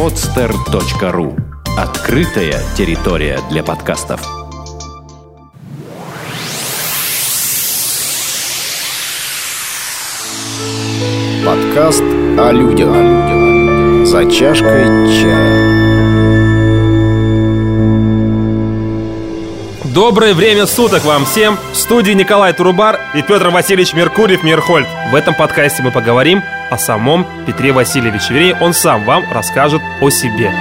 podster.ru Открытая территория для подкастов. Подкаст о людях. За чашкой чая. Доброе время суток вам всем! В студии Николай Турубар и Петр Васильевич Меркурьев Мирхольд. В этом подкасте мы поговорим о самом Петре Васильевиче. Вернее, он сам вам расскажет о себе.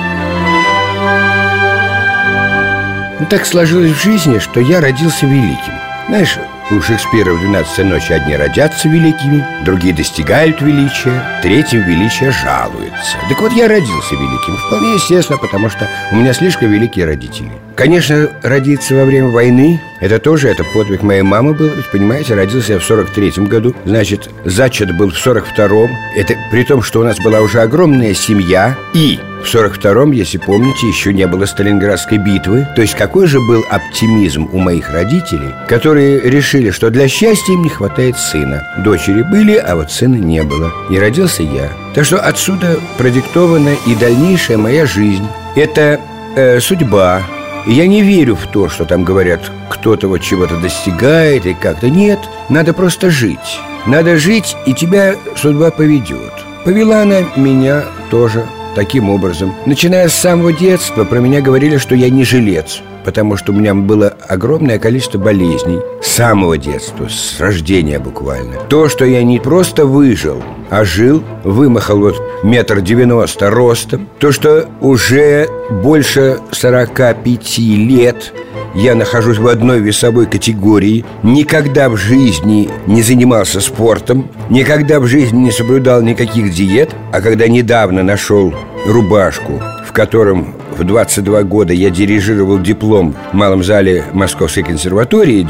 Ну, так сложилось в жизни, что я родился великим. Знаешь, у Шекспира в «12 ночи» одни родятся великими, другие достигают величия, третьим величие жалуются. Так вот, я родился великим, вполне естественно, потому что у меня слишком великие родители. Конечно, родиться во время войны – это тоже, это подвиг моей мамы был, понимаете, родился я в 43-м году, значит, зачат был в 42-м. Это при том, что у нас была уже огромная семья, и в 42-м, если помните, еще не было Сталинградской битвы. То есть какой же был оптимизм у моих родителей, которые решили, что для счастья им не хватает сына. Дочери были, а вот сына не было. И родился я. Так что отсюда продиктована и дальнейшая моя жизнь. Это э, судьба, я не верю в то, что там говорят, кто-то вот чего-то достигает и как-то. Нет, надо просто жить. Надо жить, и тебя судьба поведет. Повела она меня тоже таким образом. Начиная с самого детства про меня говорили, что я не жилец потому что у меня было огромное количество болезней с самого детства, с рождения буквально. То, что я не просто выжил, а жил, вымахал вот метр девяносто ростом, то, что уже больше 45 лет я нахожусь в одной весовой категории, никогда в жизни не занимался спортом, никогда в жизни не соблюдал никаких диет, а когда недавно нашел рубашку, в котором в 22 года я дирижировал диплом в малом зале Московской консерватории,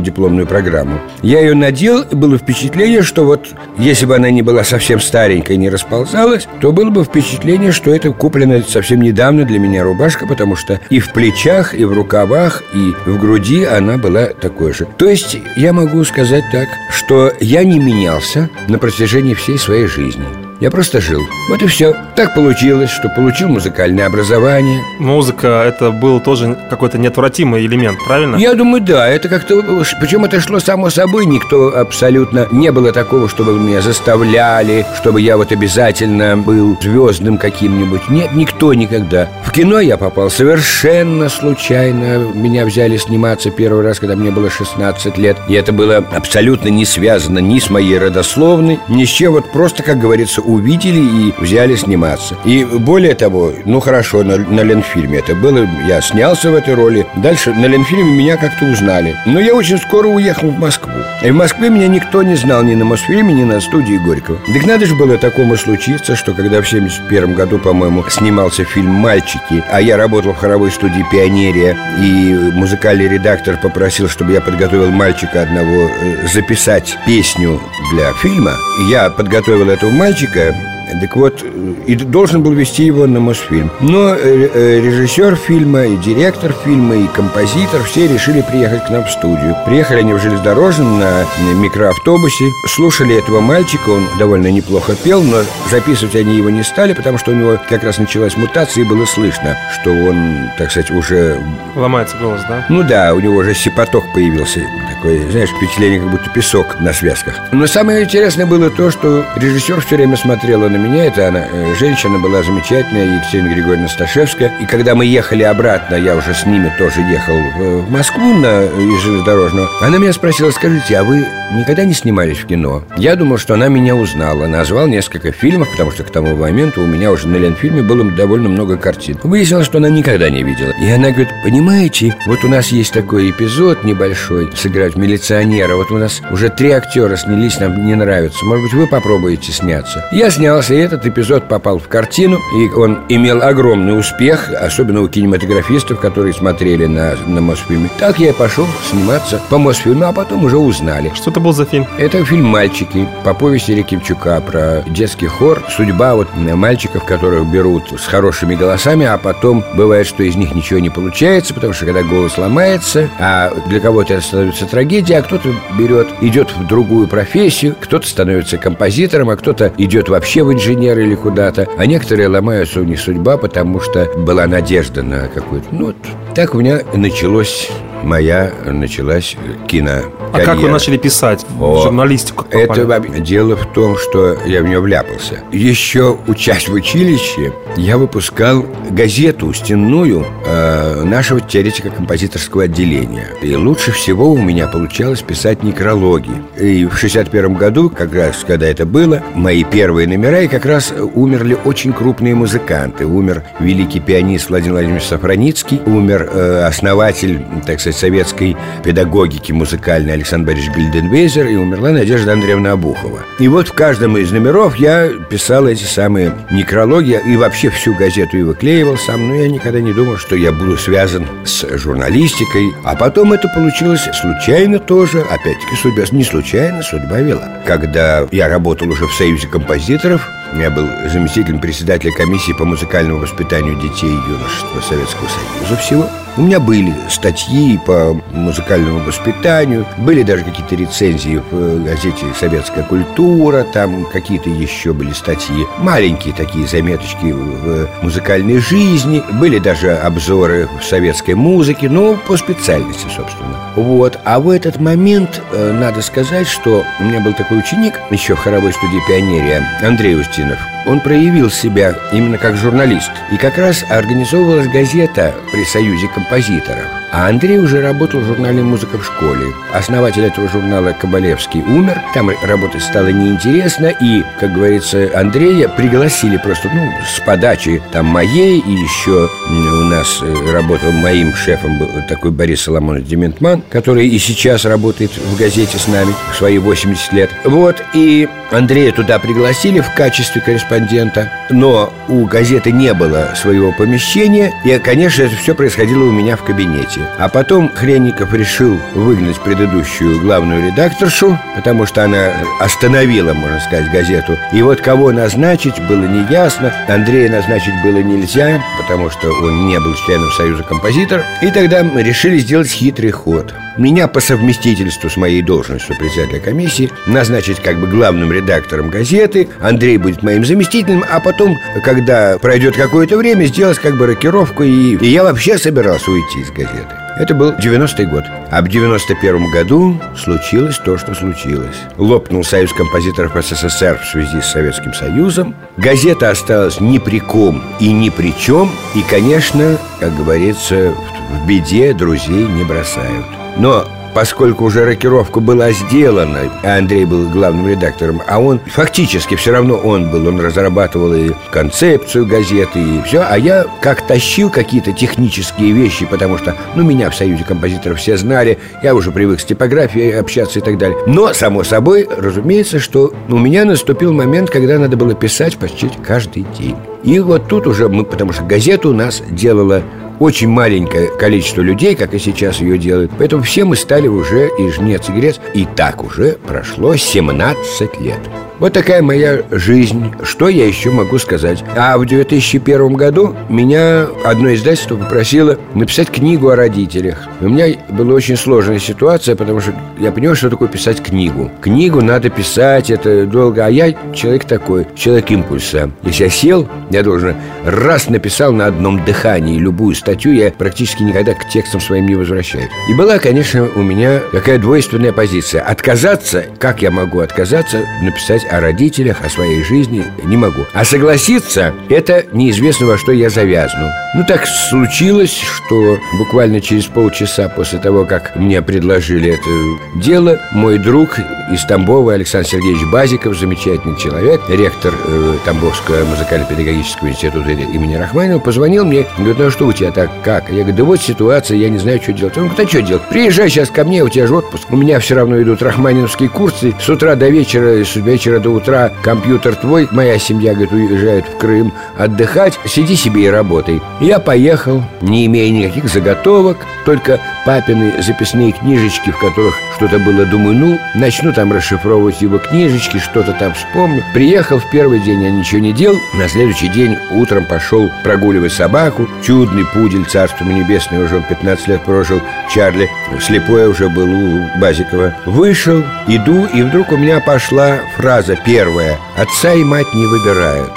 дипломную программу. Я ее надел, и было впечатление, что вот если бы она не была совсем старенькая, не расползалась, то было бы впечатление, что это куплена совсем недавно для меня рубашка, потому что и в плечах, и в рукавах, и в груди она была такой же. То есть я могу сказать так, что я не менялся на протяжении всей своей жизни. Я просто жил. Вот и все. Так получилось, что получил музыкальное образование. Музыка – это был тоже какой-то неотвратимый элемент, правильно? Я думаю, да. Это как-то... Причем это шло само собой. Никто абсолютно... Не было такого, чтобы меня заставляли, чтобы я вот обязательно был звездным каким-нибудь. Нет, никто никогда. В кино я попал совершенно случайно. Меня взяли сниматься первый раз, когда мне было 16 лет. И это было абсолютно не связано ни с моей родословной, ни с чем. Вот просто, как говорится, увидели и взяли сниматься. И более того, ну хорошо, на, на Ленфильме это было, я снялся в этой роли. Дальше на Ленфильме меня как-то узнали. Но я очень скоро уехал в Москву. И в Москве меня никто не знал ни на Мосфильме, ни на студии Горького. Так надо же было такому случиться, что когда в 71 году, по-моему, снимался фильм «Мальчики», а я работал в хоровой студии «Пионерия», и музыкальный редактор попросил, чтобы я подготовил мальчика одного э, записать песню для фильма. Я подготовил этого мальчика, Gem Так вот, и должен был вести его на Мосфильм. Но э, э, режиссер фильма, и директор фильма, и композитор все решили приехать к нам в студию. Приехали они в железнодорожном на микроавтобусе, слушали этого мальчика, он довольно неплохо пел, но записывать они его не стали, потому что у него как раз началась мутация, и было слышно, что он, так сказать, уже... Ломается голос, да? Ну да, у него уже сипоток появился, такой, знаешь, впечатление, как будто песок на связках. Но самое интересное было то, что режиссер все время смотрел на меня Это она, э, женщина была замечательная, Екатерина Григорьевна Сташевская. И когда мы ехали обратно, я уже с ними тоже ехал в Москву на из железнодорожного Она меня спросила, скажите, а вы никогда не снимались в кино? Я думал, что она меня узнала. Назвал несколько фильмов, потому что к тому моменту у меня уже на Ленфильме было довольно много картин. Выяснилось, что она никогда не видела. И она говорит, понимаете, вот у нас есть такой эпизод небольшой Сыграть милиционера. Вот у нас уже три актера снялись, нам не нравится. Может быть, вы попробуете сняться? Я снялся и этот эпизод попал в картину, и он имел огромный успех, особенно у кинематографистов, которые смотрели на, на Мосфильме. Так я и пошел сниматься по Мосфильму, а потом уже узнали. Что это был за фильм? Это фильм «Мальчики» по повести Рекимчука про детский хор. Судьба вот мальчиков, которых берут с хорошими голосами, а потом бывает, что из них ничего не получается, потому что когда голос ломается, а для кого-то это становится трагедией, а кто-то берет, идет в другую профессию, кто-то становится композитором, а кто-то идет вообще в инженер или куда-то, а некоторые ломаются у них судьба, потому что была надежда на какую-то... Ну, вот так у меня началось моя началась кино. А как вы начали писать? О, Журналистику как Это попали? дело в том, что я в нее вляпался. Еще учась в училище, я выпускал газету стенную э, нашего теоретика композиторского отделения. И лучше всего у меня получалось писать некрологи. И в 61 году, как раз когда это было, мои первые номера, и как раз умерли очень крупные музыканты. Умер великий пианист Владимир Владимирович Сафраницкий, умер э, основатель, так сказать, советской педагогики музыкальной Александр Борисович Гильденвейзер, и умерла Надежда Андреевна Обухова. И вот в каждом из номеров я писал эти самые некрологи, и вообще всю газету и выклеивал сам, но я никогда не думал, что я буду связан с журналистикой. А потом это получилось случайно тоже, опять-таки судьба, не случайно, судьба вела. Когда я работал уже в Союзе композиторов, я был заместителем председателя комиссии по музыкальному воспитанию детей и юношества Советского Союза всего. У меня были статьи по музыкальному воспитанию, были даже какие-то рецензии в э, газете «Советская культура», там какие-то еще были статьи, маленькие такие заметочки в музыкальной жизни, были даже обзоры в советской музыке, ну, по специальности, собственно. Вот, а в этот момент э, надо сказать, что у меня был такой ученик еще в хоровой студии «Пионерия» Андрей Устинов. Он проявил себя именно как журналист. И как раз организовывалась газета при Союзе композиторов. А Андрей уже работал в журнале «Музыка в школе». Основатель этого журнала Кабалевский умер. Там работать стало неинтересно. И, как говорится, Андрея пригласили просто, ну, с подачи там моей. И еще у нас э, работал моим шефом был такой Борис Соломонович Дементман, который и сейчас работает в газете с нами в свои 80 лет. Вот, и Андрея туда пригласили в качестве корреспондента, но у газеты не было своего помещения, и, конечно, это все происходило у меня в кабинете. А потом Хренников решил выгнать предыдущую главную редакторшу, потому что она остановила, можно сказать, газету. И вот кого назначить было неясно, Андрея назначить было нельзя, потому что он не был членом Союза композиторов. И тогда мы решили сделать хитрый ход. Меня по совместительству с моей должностью председателя комиссии назначить как бы главным редактором газеты, Андрей будет моим заместителем, а потом, когда пройдет какое-то время, сделать как бы рокировку, и, и я вообще собирался уйти из газеты. Это был 90-й год. А в 91 году случилось то, что случилось. Лопнул Союз композиторов СССР в связи с Советским Союзом. Газета осталась ни при ком и ни при чем. И, конечно, как говорится, в беде друзей не бросают. Но поскольку уже рокировка была сделана, а Андрей был главным редактором, а он фактически все равно он был, он разрабатывал и концепцию газеты, и все, а я как тащил какие-то технические вещи, потому что, ну, меня в Союзе композиторов все знали, я уже привык с типографией общаться и так далее. Но, само собой, разумеется, что у меня наступил момент, когда надо было писать почти каждый день. И вот тут уже мы, потому что газета у нас делала очень маленькое количество людей, как и сейчас ее делают. Поэтому все мы стали уже и жнец, и грец. И так уже прошло 17 лет. Вот такая моя жизнь. Что я еще могу сказать? А в 2001 году меня одно издательство попросило написать книгу о родителях. У меня была очень сложная ситуация, потому что я понял, что такое писать книгу. Книгу надо писать, это долго. А я человек такой, человек импульса. Если я сел, я должен раз написал на одном дыхании любую статью, я практически никогда к текстам своим не возвращаюсь. И была, конечно, у меня такая двойственная позиция. Отказаться, как я могу отказаться, написать о родителях, о своей жизни не могу. А согласиться, это неизвестно во что я завязну. Ну, так случилось, что буквально через полчаса после того, как мне предложили это дело, мой друг из Тамбова Александр Сергеевич Базиков, замечательный человек, ректор э, Тамбовского музыкально-педагогического института имени Рахманинова, позвонил мне, говорит, ну а что у тебя так, как? Я говорю, да вот ситуация, я не знаю, что делать. Он говорит, а что делать? Приезжай сейчас ко мне, у тебя же отпуск. У меня все равно идут рахманиновские курсы. С утра до вечера, с вечера до утра компьютер твой. Моя семья, говорит, уезжает в Крым отдыхать. Сиди себе и работай. Я поехал, не имея никаких заготовок, только папины записные книжечки, в которых что-то было, думаю, ну, начну там расшифровывать его книжечки, что-то там вспомню. Приехал в первый день, я ничего не делал. На следующий день утром пошел прогуливать собаку. Чудный пудель, царство небесное, уже 15 лет прожил. Чарли, слепой уже был у Базикова. Вышел, иду, и вдруг у меня пошла фраза первая. Отца и мать не выбирают.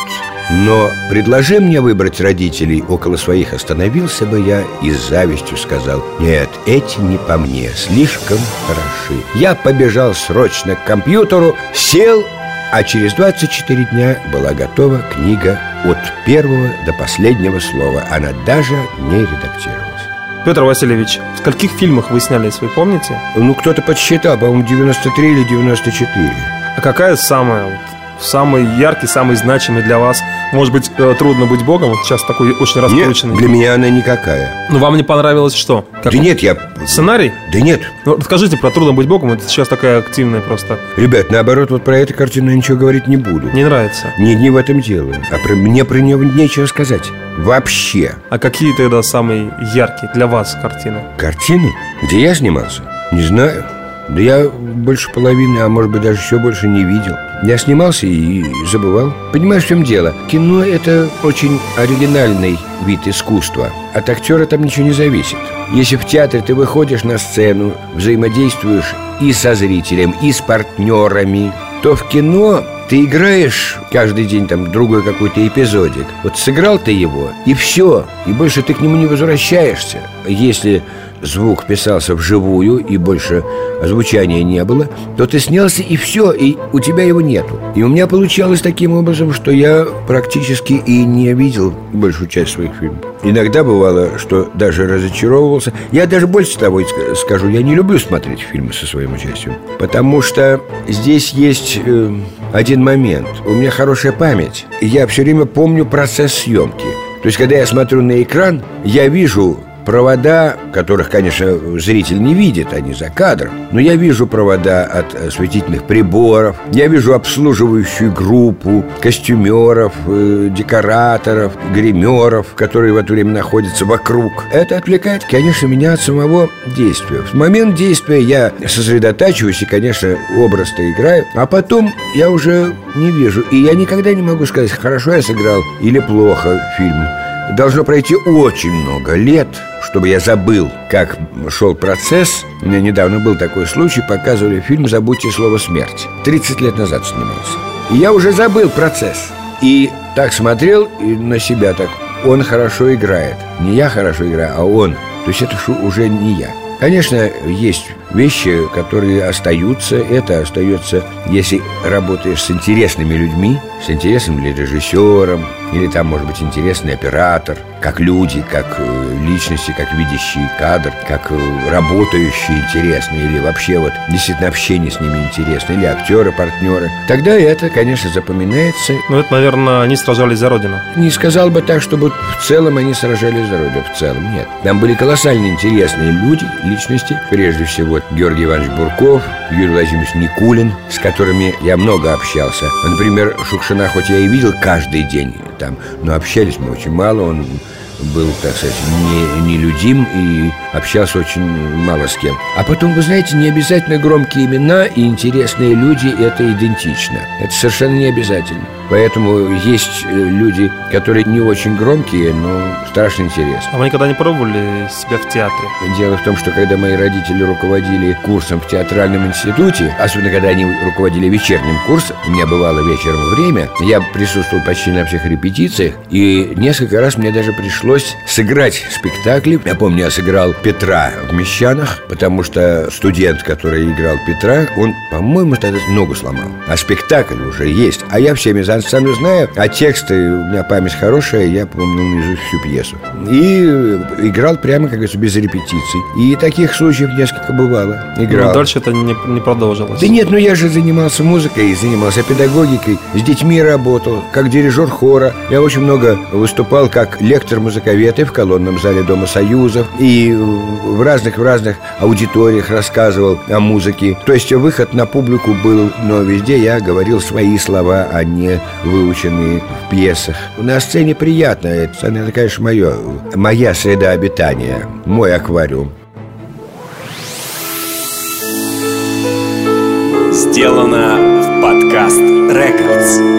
Но предложи мне выбрать родителей около своих Остановился бы я и с завистью сказал Нет, эти не по мне, слишком хороши Я побежал срочно к компьютеру, сел а через 24 дня была готова книга от первого до последнего слова Она даже не редактировалась. Петр Васильевич, в скольких фильмах вы снялись, вы помните? Ну, кто-то подсчитал, по-моему, 93 или 94 А какая самая самый яркий, самый значимый для вас? Может быть, э, трудно быть богом? Вот сейчас такой очень раскрученный. Нет, для меня она никакая. Ну, вам не понравилось что? Как да нет, я... Сценарий? Да нет. Ну, расскажите про трудно быть богом. Это сейчас такая активная просто... Ребят, наоборот, вот про эту картину я ничего говорить не буду. Не нравится? Не, не в этом дело. А про, мне про нее нечего сказать. Вообще. А какие тогда самые яркие для вас картины? Картины? Где я снимался? Не знаю. Да я больше половины, а может быть даже еще больше не видел. Я снимался и забывал. Понимаешь, в чем дело? Кино – это очень оригинальный вид искусства. От актера там ничего не зависит. Если в театре ты выходишь на сцену Взаимодействуешь и со зрителем, и с партнерами То в кино ты играешь каждый день там другой какой-то эпизодик. Вот сыграл ты его, и все И больше ты к нему не возвращаешься. Если звук писался вживую и больше звучания не было, то ты снялся и все, и у тебя его нету. И у меня получалось таким образом, что я практически и не видел большую часть своих фильмов. Иногда бывало, что даже разочаровывался. Я даже больше того скажу, я не люблю смотреть фильмы со своим участием, потому что здесь есть э, один момент. У меня хорошая память, и я все время помню процесс съемки. То есть, когда я смотрю на экран, я вижу Провода, которых, конечно, зритель не видит, они за кадром. Но я вижу провода от осветительных приборов Я вижу обслуживающую группу Костюмеров, э, декораторов, гримеров Которые в это время находятся вокруг. Это отвлекает, конечно, меня от самого действия. В момент действия я сосредотачиваюсь И, конечно, образ-то играю А потом я уже не вижу. И я никогда не могу сказать, хорошо я сыграл или плохо фильм Должно пройти очень много лет, чтобы я забыл, как шел процесс. У меня недавно был такой случай, показывали фильм «Забудьте слово смерть». 30 лет назад снимался. И я уже забыл процесс. И так смотрел и на себя так. Он хорошо играет. Не я хорошо играю, а он. То есть это уже не я. Конечно, есть вещи, которые остаются. Это остается, если работаешь с интересными людьми, с интересным ли режиссером, или там, может быть, интересный оператор, как люди, как э, личности, как видящий кадр, как э, работающие интересные, или вообще вот действительно общение с ними интересно, или актеры, партнеры. Тогда это, конечно, запоминается. Ну, это, наверное, они сражались за Родину. Не сказал бы так, чтобы в целом они сражались за Родину. В целом, нет. Там были колоссально интересные люди, личности. Прежде всего, Георгий Иванович Бурков, Юрий Владимирович Никулин, с которыми я много общался. Например, Шукшина, хоть я и видел каждый день там, но общались мы очень мало, он был, так сказать, не, нелюдим и общался очень мало с кем. А потом, вы знаете, не обязательно громкие имена и интересные люди – это идентично. Это совершенно не обязательно. Поэтому есть э, люди, которые не очень громкие, но страшно интересны. А вы никогда не пробовали себя в театре? Дело в том, что когда мои родители руководили курсом в театральном институте, особенно когда они руководили вечерним курсом, у меня бывало вечером время, я присутствовал почти на всех репетициях, и несколько раз мне даже пришлось сыграть спектакли. Я помню, я сыграл Петра в «Мещанах», потому что студент, который играл Петра, он, по-моему, тогда ногу сломал. А спектакль уже есть. А я всеми за сцену знаю, а тексты, у меня память хорошая, я помню наизусть всю пьесу. И играл прямо, как говорится, без репетиций. И таких случаев несколько бывало. Играл. Но дальше это не, не продолжилось. Да нет, ну я же занимался музыкой, занимался педагогикой, с детьми работал, как дирижер хора. Я очень много выступал как лектор-музыковед и в колонном зале Дома Союзов, и в разных в разных аудиториях рассказывал о музыке. То есть выход на публику был, но везде я говорил свои слова, а не выученные в пьесах. На сцене приятно, это, это конечно, мое, моя среда обитания, мой аквариум. Сделано в подкаст Рекордс.